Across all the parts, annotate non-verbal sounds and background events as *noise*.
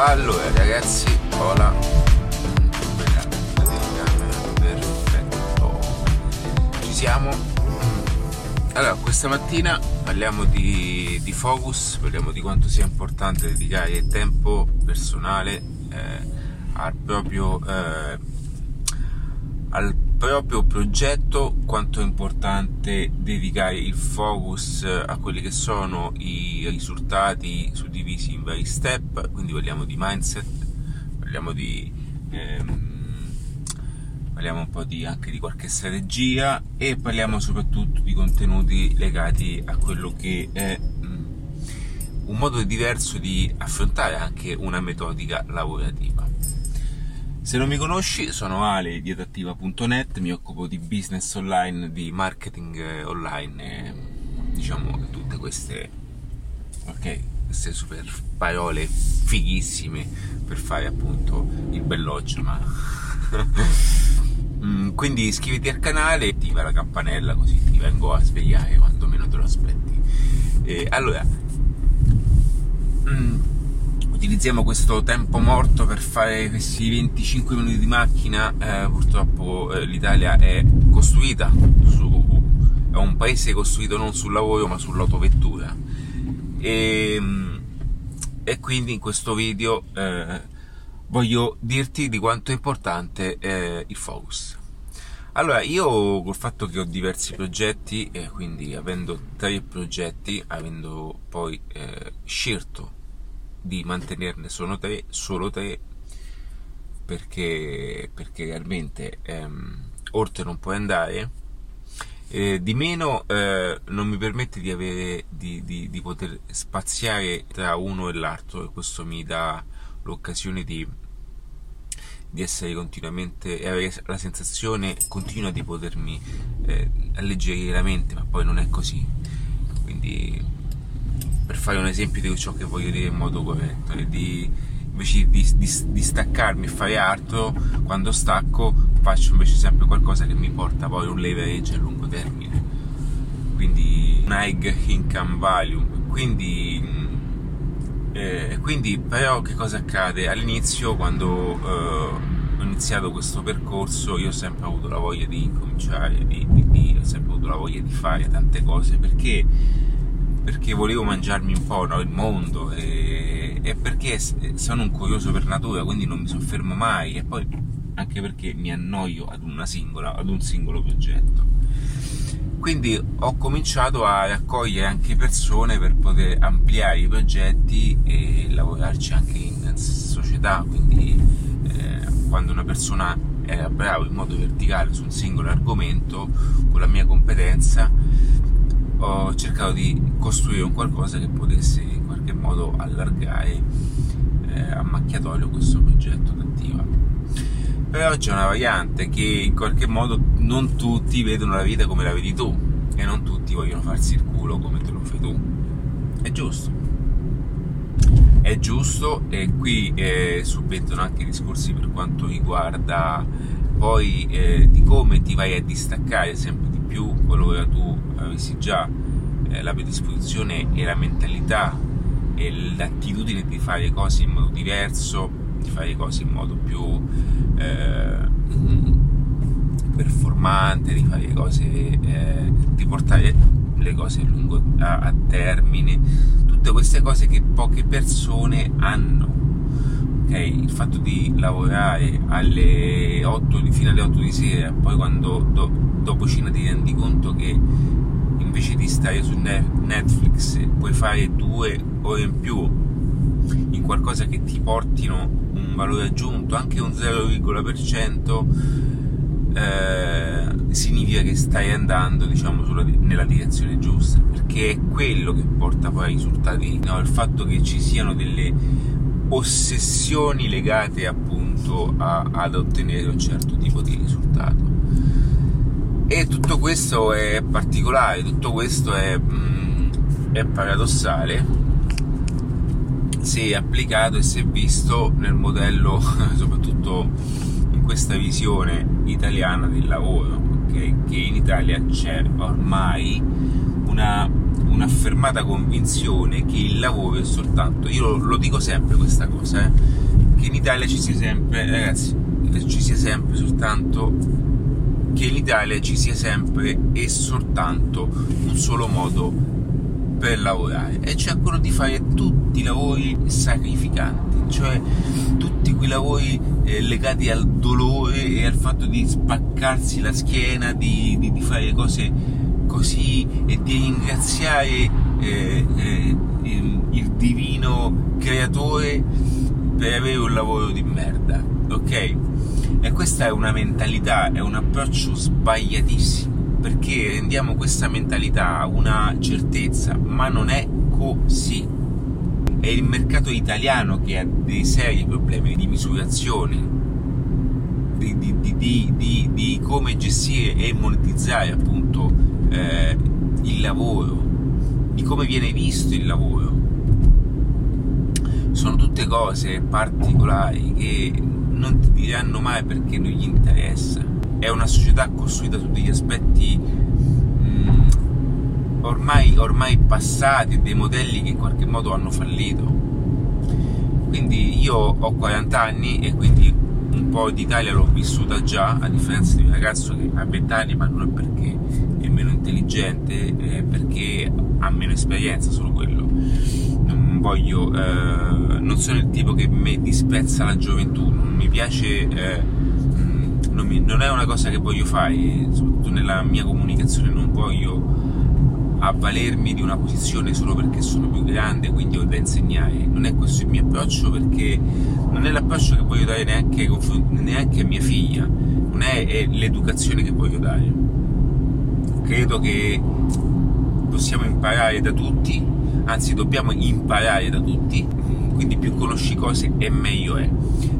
Allora ragazzi, hola. Perfetto. Ci siamo. Allora, questa mattina parliamo di, di focus, parliamo di quanto sia importante dedicare tempo personale eh, al proprio eh, al proprio progetto quanto è importante dedicare il focus a quelli che sono i risultati suddivisi in vari step, quindi parliamo di mindset, parliamo di ehm, parliamo un po' di, anche di qualche strategia e parliamo soprattutto di contenuti legati a quello che è mm, un modo diverso di affrontare anche una metodica lavorativa. Se non mi conosci, sono Ale di adattiva.net, mi occupo di business online, di marketing eh, online, e, diciamo tutte queste, ok, queste super parole fighissime per fare appunto il belloccio, ma... *laughs* Mm, quindi iscriviti al canale, attiva la campanella così ti vengo a svegliare quando meno te lo aspetti. E, allora, mm, utilizziamo questo tempo morto per fare questi 25 minuti di macchina, eh, purtroppo eh, l'Italia è costruita su, è un paese costruito non sul lavoro ma sull'autovettura e, e quindi in questo video eh, voglio dirti di quanto è importante eh, il focus. Allora, io col fatto che ho diversi progetti, e quindi avendo tre progetti, avendo poi eh, scelto di mantenerne solo tre, solo tre perché, perché realmente ehm, oltre non puoi andare eh, di meno eh, non mi permette di, avere, di, di, di, poter spaziare tra uno e l'altro e questo mi dà l'occasione di, essere continuamente e avere la sensazione continua di potermi eh, alleggerire la mente ma poi non è così. Quindi per fare un esempio di ciò che voglio dire in modo corretto, e di, invece di, di, di, staccarmi e fare altro, quando stacco faccio invece sempre qualcosa che mi porta poi un leverage a lungo termine, quindi un high income value. Quindi, eh, quindi però che cosa accade? All'inizio quando eh, ho iniziato questo percorso io ho sempre avuto la voglia di incominciare, di, di, ho sempre avuto la voglia di fare tante cose perché perché volevo mangiarmi un po' no, il mondo e, e, perché sono un curioso per natura, quindi non mi soffermo mai e poi anche perché mi annoio ad, singola, ad un singolo progetto. Quindi ho cominciato a raccogliere anche persone per poter ampliare i progetti e lavorarci anche in società, quindi eh, quando una persona era brava in modo verticale su un singolo argomento, con la mia competenza, ho cercato di costruire un qualcosa che potesse in qualche modo allargare eh, a macchiatoio questo progetto d'attiva. Però c'è una variante che in qualche modo non tutti vedono la vita come la vedi tu e non tutti vogliono farsi il culo come te lo fai tu. È giusto. È giusto e qui eh, subentrano anche i discorsi per quanto riguarda poi eh, di come ti vai a distaccare sempre di più qualora tu avessi già eh, la predisposizione e la mentalità e l'attitudine di fare le cose in modo diverso, di fare le cose in modo più eh, performante, di fare le cose, eh, di portare le cose lungo, a, a termine, tutte queste cose che poche persone hanno. Okay? Il fatto di lavorare alle 8, fino alle 8 di sera, poi quando do, dopo cena ti rendi conto che invece di stare su Netflix puoi fare due ore in più in qualcosa che ti portino un valore aggiunto, anche un 0,% eh, significa che stai andando diciamo sulla, nella direzione giusta perché è quello che porta poi ai risultati no? il fatto che ci siano delle ossessioni legate appunto a, ad ottenere un certo tipo di risultato e tutto questo è particolare, tutto questo è, mm, è paradossale se applicato e se visto nel modello, *laughs* soprattutto in questa visione italiana del lavoro, okay? che in Italia c'è ormai una, un'affermata convinzione che il lavoro è soltanto, io lo, lo dico sempre questa cosa, eh, che in Italia ci sia sempre, ragazzi, ci sia sempre soltanto, che in Italia ci sia sempre e soltanto un solo modo per lavorare, e cioè quello di fare tutti i lavori sacrificanti, cioè tutti quei lavori eh, legati al dolore e al fatto di spaccarsi la schiena, di, di, di fare cose così e di ringraziare eh, eh, il, il, divino creatore per avere un lavoro di merda, ok? E questa è una mentalità, è un approccio sbagliatissimo perché rendiamo questa mentalità una certezza, ma non è così. È il mercato italiano che ha dei seri problemi di misurazione, di, di, di, di come gestire e monetizzare appunto eh, il lavoro, di come viene visto il lavoro. Sono tutte cose particolari che non ti diranno mai perché non gli interessa. È una società costruita su degli aspetti mh, mm, ormai, ormai passati, dei modelli che in qualche modo hanno fallito. Quindi io ho 40 anni e quindi un po' d'Italia l'ho vissuta già, a differenza di un ragazzo che ha 20 anni, ma non è perché è meno intelligente, è perché ha meno esperienza, solo quello. Non voglio, eh, non sono il tipo che mi disprezza la gioventù, non mi piace, eh, non, mi, non è una cosa che voglio fare, soprattutto nella mia comunicazione, non voglio avvalermi di una posizione solo perché sono più grande, quindi ho da insegnare. Non è questo il mio approccio perché non è l'approccio che voglio dare neanche, neanche a mia figlia, non è, è l'educazione che voglio dare. Credo che possiamo imparare da tutti, anzi dobbiamo imparare da tutti, quindi più conosci cose e meglio è.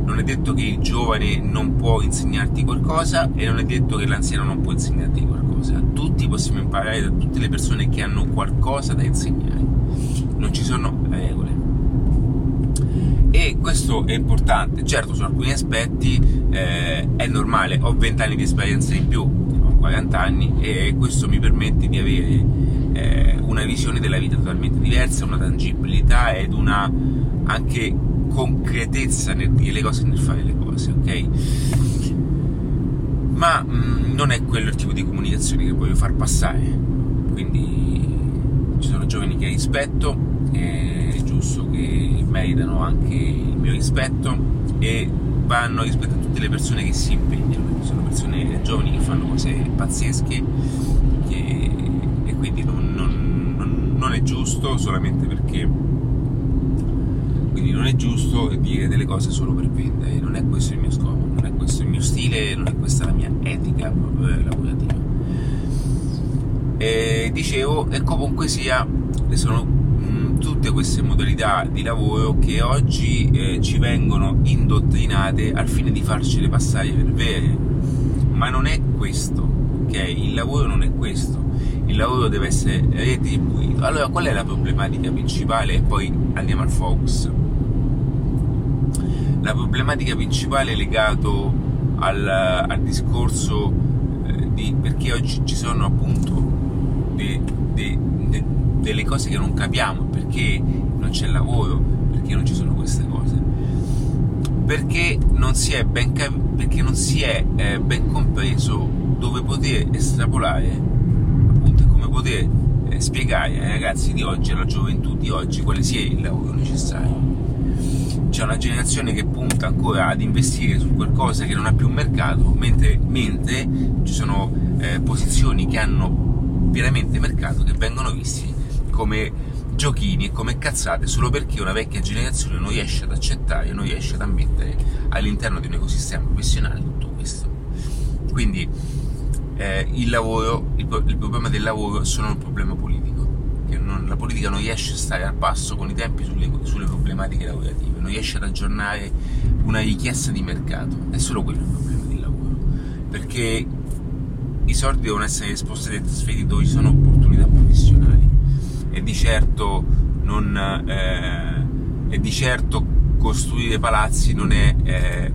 Non è detto che il giovane non può insegnarti qualcosa e non è detto che l'anziano non può insegnarti qualcosa. Tutti possiamo imparare da tutte le persone che hanno qualcosa da insegnare. Non ci sono regole e questo è importante. Certo, su alcuni aspetti eh, è normale, ho 20 anni di esperienza in più, 40 anni e questo mi permette di avere eh, una visione della vita totalmente diversa, una tangibilità ed una anche concretezza nel dire le cose e nel fare le cose, ok? Ma mh, mm, non è quello il tipo di comunicazione che voglio far passare, quindi ci sono giovani che rispetto, è giusto che meritano anche il mio rispetto e vanno rispetto a tutte le persone che si impegnano, sono persone giovani che fanno cose pazzesche che, e quindi non, non, non, non è giusto solamente perché quindi non è giusto dire delle cose solo per vendere, non è questo il mio scopo, non è questo il mio stile, non è questa la mia etica eh, lavorativa. E dicevo, e comunque sia, sono tutte queste modalità di lavoro che oggi eh, ci vengono indottrinate al fine di farcele passare per vere. Ma non è questo, ok? Il lavoro non è questo. Il lavoro deve essere retribuito. Allora, qual è la problematica principale? E poi andiamo al focus. La problematica principale è legata al, al, discorso eh, di perché oggi ci sono appunto delle cose che non capiamo perché non c'è lavoro, perché non ci sono queste cose, perché non si è ben, perché non si è, eh, ben compreso dove poter estrapolare, appunto, come poter eh, spiegare ai ragazzi di oggi, alla gioventù di oggi, quale sia il lavoro necessario. C'è una generazione che punta ancora ad investire su qualcosa che non ha più mercato, mentre, mentre ci sono eh, posizioni che hanno veramente mercato che vengono visti come giochini e come cazzate solo perché una vecchia generazione non riesce ad accettare, non riesce ad ammettere all'interno di un ecosistema professionale tutto questo. Quindi eh, il lavoro, il, il, problema del lavoro è solo un problema politico, che non, la politica non riesce a stare al passo con i tempi sulle, sulle problematiche lavorative, non riesce ad aggiornare una richiesta di mercato, è solo quello il problema del lavoro, perché i soldi devono essere esposti e trasferiti dove ci sono opportunità professionali e di certo, non, eh, e di certo costruire palazzi non è, eh,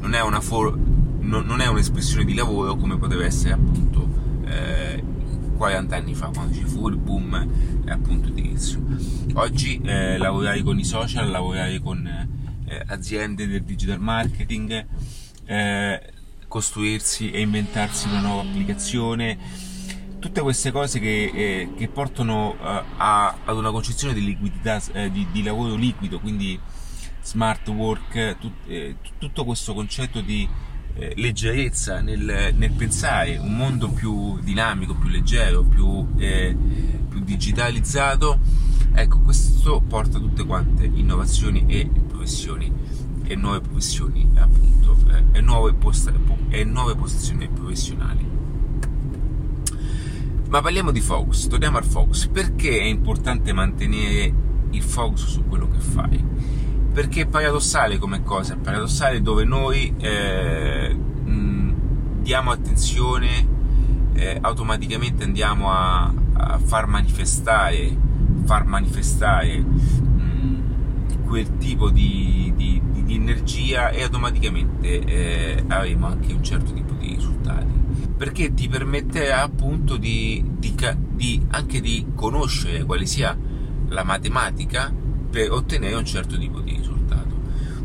non, è for- non, non è, un'espressione di lavoro come poteva essere appunto eh, 40 anni fa, quando ci fu il boom eh, appunto edilizio. Oggi eh, lavorare con i social, lavorare con eh, aziende del digital marketing, costruirsi e inventarsi una nuova applicazione, tutte queste cose che, eh, che portano uh, a, ad una concezione di liquidità, eh, di, di, lavoro liquido, quindi smart work, tut, eh, tutto questo concetto di eh, leggerezza nel, nel, pensare un mondo più dinamico, più leggero, più, eh, più digitalizzato, ecco questo porta tutte quante innovazioni e professioni e nuove professioni appunto e nuove, post- e nuove posizioni professionali. Ma parliamo di focus, torniamo al focus. Perché è importante mantenere il focus su quello che fai? Perché è paradossale come cosa, è paradossale dove noi eh, mh, diamo attenzione, eh, automaticamente andiamo a, a, far manifestare, far manifestare mh, quel tipo di, di, di, energia e automaticamente eh, avremo anche un certo tipo di risultati perché ti permetterà appunto di, di, di, anche di conoscere quale sia la matematica per ottenere un certo tipo di risultato.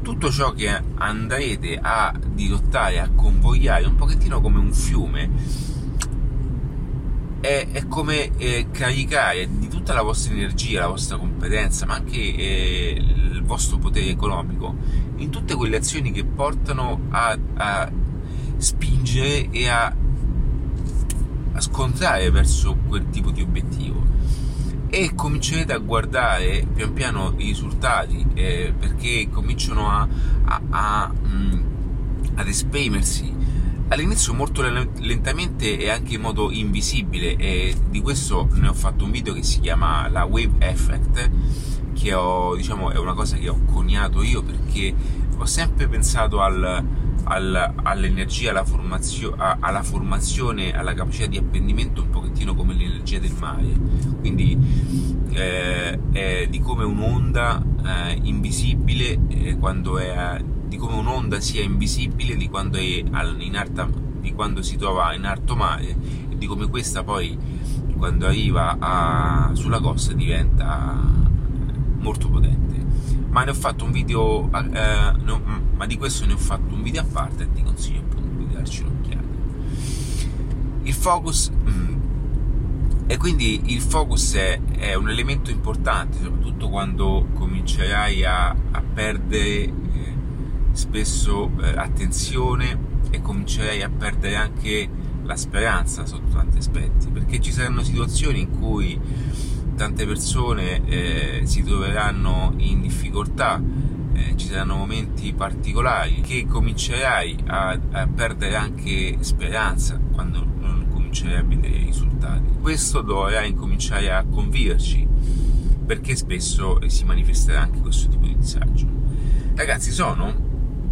Tutto ciò che andrete a dirottare, a convogliare, un pochettino come un fiume, è, è come eh, caricare di tutta la vostra energia, la vostra competenza, ma anche eh, il vostro potere economico in tutte quelle azioni che portano a, a spingere e a a scontrare verso quel tipo di obiettivo. E comincerete a guardare pian piano i risultati eh, perché cominciano a, a, a, mh, mm, ad esprimersi. All'inizio molto lentamente e anche in modo invisibile e di questo ne ho fatto un video che si chiama la wave effect che ho, diciamo, è una cosa che ho coniato io perché ho sempre pensato al, al, all'energia, alla, formazio, alla formazione, alla capacità di apprendimento un pochettino come l'energia del mare, quindi eh, è di come un'onda eh, invisibile eh, quando è, di come un'onda sia invisibile di quando, è in alta, di quando si trova in alto mare e di come questa poi quando arriva a, sulla costa diventa molto potente ma ne ho fatto un video eh, no, ma di questo ne ho fatto un video a parte e ti consiglio appunto di darci un'occhiata. Il focus mm, e quindi il focus è, è, un elemento importante soprattutto quando comincerai a, a perdere eh, spesso eh, attenzione e comincerai a perdere anche la speranza sotto tanti aspetti perché ci saranno situazioni in cui tante persone eh, si troveranno in difficoltà, eh, ci saranno momenti particolari che comincerai a, a, perdere anche speranza quando non comincerai a vedere i risultati. Questo dovrai incominciare a conviverci perché spesso si manifesterà anche questo tipo di disagio. Ragazzi, sono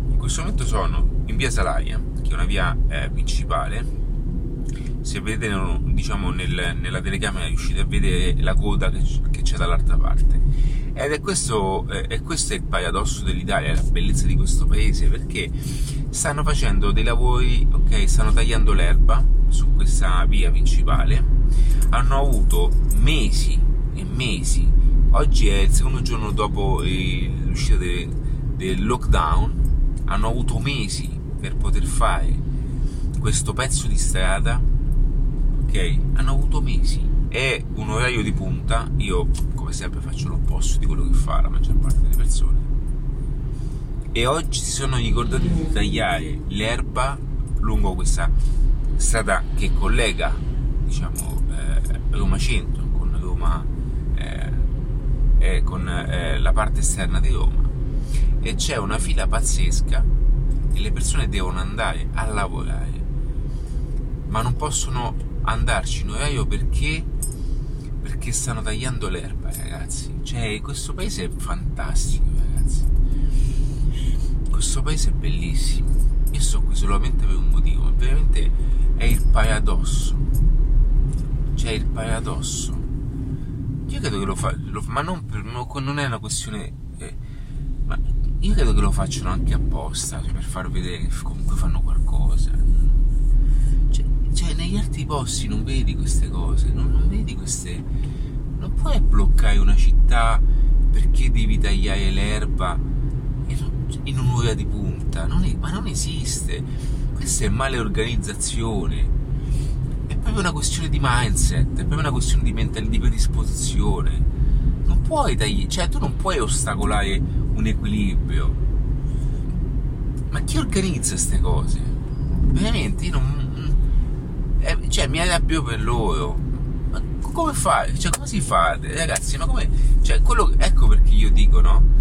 in questo momento sono in via Salaria, che è una via eh, principale se vedete diciamo, nel, nella telecamera riuscite a vedere la coda che, che c'è dall'altra parte. Ed è questo, eh, questo è il paradosso dell'Italia, la bellezza di questo paese perché stanno facendo dei lavori, ok, stanno tagliando l'erba su questa via principale. Hanno avuto mesi e mesi. Oggi è il secondo giorno dopo l'uscita del, del lockdown. Hanno avuto mesi per poter fare questo pezzo di strada ok? Hanno avuto mesi. È un orario di punta, io come sempre faccio l'opposto di quello che fa la maggior parte delle persone. E oggi si sono ricordati di tagliare l'erba lungo questa strada che collega, diciamo, eh, Roma Centro con Roma eh, eh, con la parte esterna di Roma. E c'è una fila pazzesca e le persone devono andare a lavorare, ma non possono andarci in orario perché? Perché stanno tagliando l'erba ragazzi. Cioè questo paese è fantastico ragazzi. Questo paese è bellissimo. Io sto qui solamente per un motivo. Veramente è il paradosso. Cioè il paradosso. Io credo che lo fa ma non, per, non è una questione eh, ma io credo che lo facciano anche apposta cioè per far vedere che comunque fanno qualcosa negli altri posti non vedi queste cose, non, non vedi queste... Non puoi bloccare una città perché devi tagliare l'erba in un'ora di punta, non è, ma non esiste. Questa è male organizzazione. È proprio una questione di mindset, è proprio una questione di mentalità, di predisposizione. Non puoi tagliare, cioè tu non puoi ostacolare un equilibrio. Ma chi organizza queste cose? Veramente, io non... Eh, cioè, mi arrabbio per loro. Ma come fai? Cioè, come si fa? Ragazzi, ma come... Cioè, quello... Ecco perché io dico, no?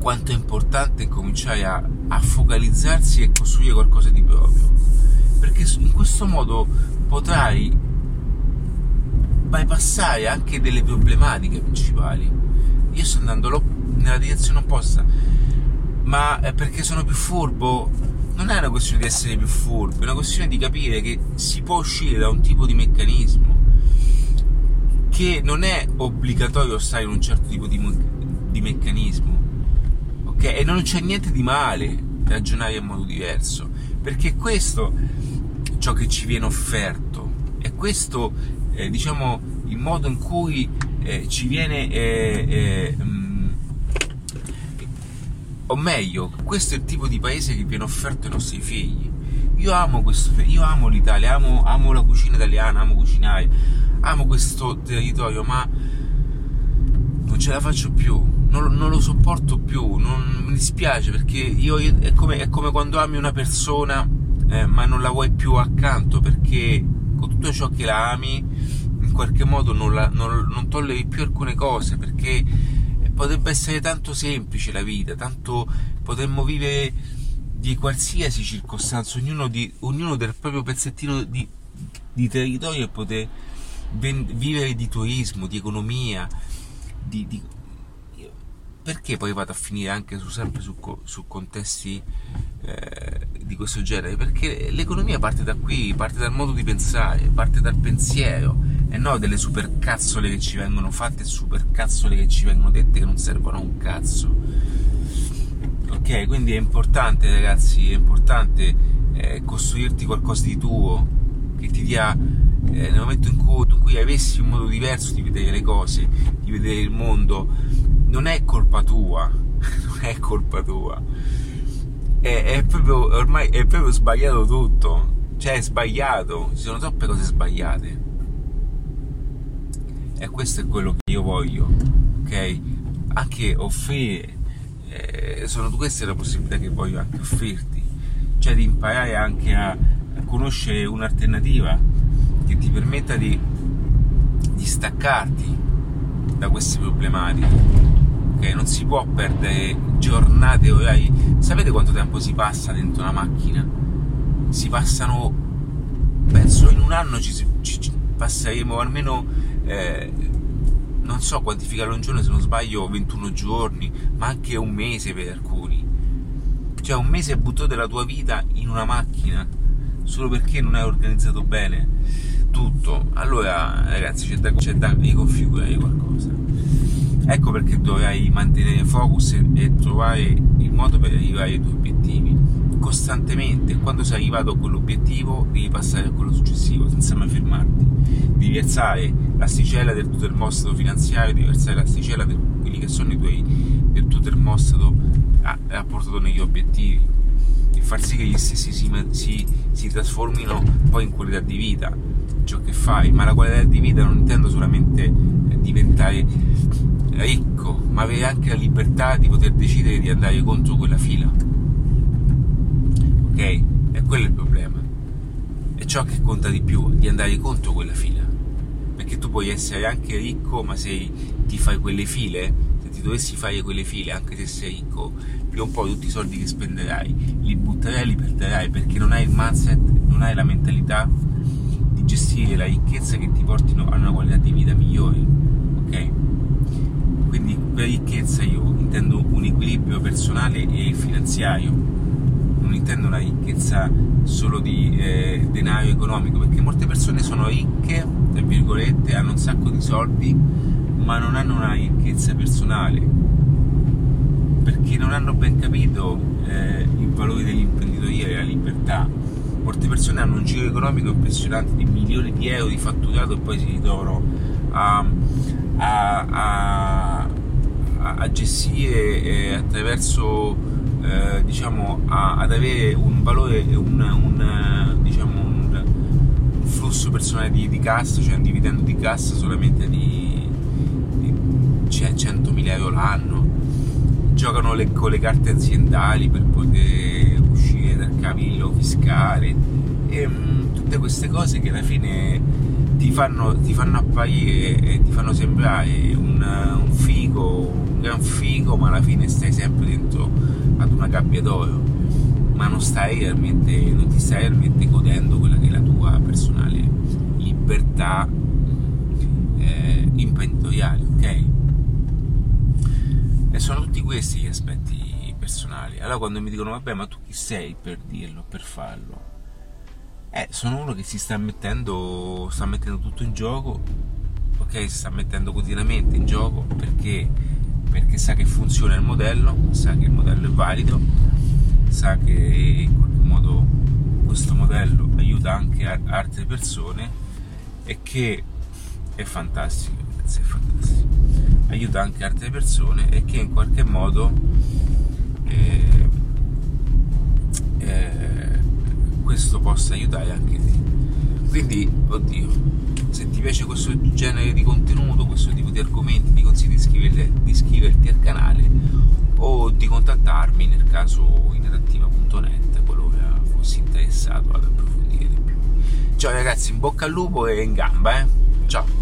quanto è importante cominciare a, a focalizzarsi e costruire qualcosa di proprio. Perché in questo modo potrai bypassare anche delle problematiche principali. Io sto andando nella direzione opposta, ma perché sono più furbo? Non è una questione di essere più furbo, è una questione di capire che si può uscire da un tipo di meccanismo che non è obbligatorio stare in un certo tipo di, di meccanismo ok? E non c'è niente di male ragionare in modo diverso, perché questo è ciò che ci viene offerto, è questo, eh, diciamo, il modo in cui eh, ci viene, eh, eh o meglio, questo è il tipo di paese che viene offerto ai nostri figli. Io amo questo, io amo l'Italia, amo, amo la cucina italiana, amo cucinare, amo questo territorio, ma non ce la faccio più non, non, lo sopporto più, non, mi dispiace perché io, io è, come, è, come, quando ami una persona eh, ma non la vuoi più accanto perché con tutto ciò che la ami in qualche modo non, la, non tolleri più alcune cose perché potrebbe essere tanto semplice la vita, tanto potremmo vivere di qualsiasi circostanza, ognuno, di, ognuno del proprio pezzettino di, di territorio e poter vivere di turismo, di economia, di, di perché poi vado a finire anche su, sempre su, su contesti eh, di questo genere? Perché l'economia parte da qui, parte dal modo di pensare, parte dal pensiero e non delle supercazzole che ci vengono fatte, supercazzole che ci vengono dette che non servono a un cazzo. Ok, quindi è importante ragazzi, è importante eh, costruirti qualcosa di tuo che ti dia eh, nel momento in cui, in cui avessi un modo diverso di vedere le cose, di vedere il mondo, non è colpa tua, *laughs* non è colpa tua. È, è, proprio, ormai è proprio sbagliato tutto. Cioè è sbagliato, ci sono troppe cose sbagliate. E questo è quello che io voglio, ok? Anche offrire, eh, sono queste le possibilità che voglio anche offrirti. Cioè di imparare anche a, conoscere un'alternativa che ti permetta di, di staccarti da queste problematiche che non si può perdere giornate, orari. Sapete quanto tempo si passa dentro una macchina? Si passano, penso in un anno ci, ci, ci passeremo almeno, eh, non so quantificare un giorno se non sbaglio, 21 giorni, ma anche un mese per alcuni. Cioè un mese buttato della tua vita in una macchina solo perché non hai organizzato bene tutto. Allora ragazzi c'è da, c'è da riconfigurare qualcosa Ecco perché dovrai mantenere focus e trovare il modo per arrivare ai tuoi obiettivi costantemente. Quando sei arrivato a quell'obiettivo, devi passare a quello successivo senza mai fermarti. Devi alzare l'asticella del tuo termostato finanziario, devi alzare l'asticella di quelli che sono i tuoi, del tuo termostato rapportato negli obiettivi e far sì che gli stessi si, si, si trasformino poi in qualità di vita ciò che fai, ma la qualità di vita non intendo solamente diventare ricco, ma avere anche la libertà di poter decidere di andare contro quella fila. Ok? E quello è il problema. È ciò che conta di più, di andare contro quella fila. Perché tu puoi essere anche ricco, ma se ti fai quelle file, se ti dovessi fare quelle file, anche se sei ricco, prima o poi tutti i soldi che spenderai li butterai e li perderai perché non hai il mindset, non hai la mentalità di gestire la ricchezza che ti portino a una qualità di vita migliore. Ok? Quindi per ricchezza io intendo un equilibrio personale e finanziario, non intendo una ricchezza solo di eh, denaro economico, perché molte persone sono ricche, tra virgolette, hanno un sacco di soldi, ma non hanno una ricchezza personale, perché non hanno ben capito eh, il valore dell'imprenditoria e della libertà. molte persone hanno un giro economico impressionante di milioni di euro di fatturato e poi si ritrovano a, a, a, a gestire eh, attraverso eh, diciamo ad avere un valore un, un, diciamo, un, un flusso personale di, di, cassa cioè un dividendo di cassa solamente di, di cioè 100.000 euro l'anno. Giocano le, con le carte aziendali per poter uscire dal cavillo fiscale. E mh, mm, tutte queste cose che alla fine ti fanno, ti fanno apparire e ti fanno sembrare un, un, figo, un gran figo, ma alla fine stai sempre dentro ad una gabbia d'oro, ma non stai realmente, non ti stai realmente godendo quella che è la tua personale libertà eh, imprenditoriale, ok? E sono tutti questi gli aspetti personali. Allora quando mi dicono vabbè ma tu chi sei per dirlo, per farlo? Eh, sono uno che si sta mettendo, sta mettendo tutto in gioco, ok? Si sta mettendo quotidianamente in gioco perché, perché sa che funziona il modello, sa che il modello è valido, sa che in qualche modo questo modello aiuta anche altre persone e che è fantastico, ragazzi, è fantastico. Aiuta anche altre persone e che in qualche modo eh, questo possa aiutare anche te. Quindi, oddio, se ti piace questo genere di contenuto, questo tipo di argomenti, ti consiglio di iscriverti, al canale o di contattarmi nel caso inadattiva.net qualora fossi interessato ad approfondire di più. Ciao ragazzi, in bocca al lupo e in gamba, eh? Ciao!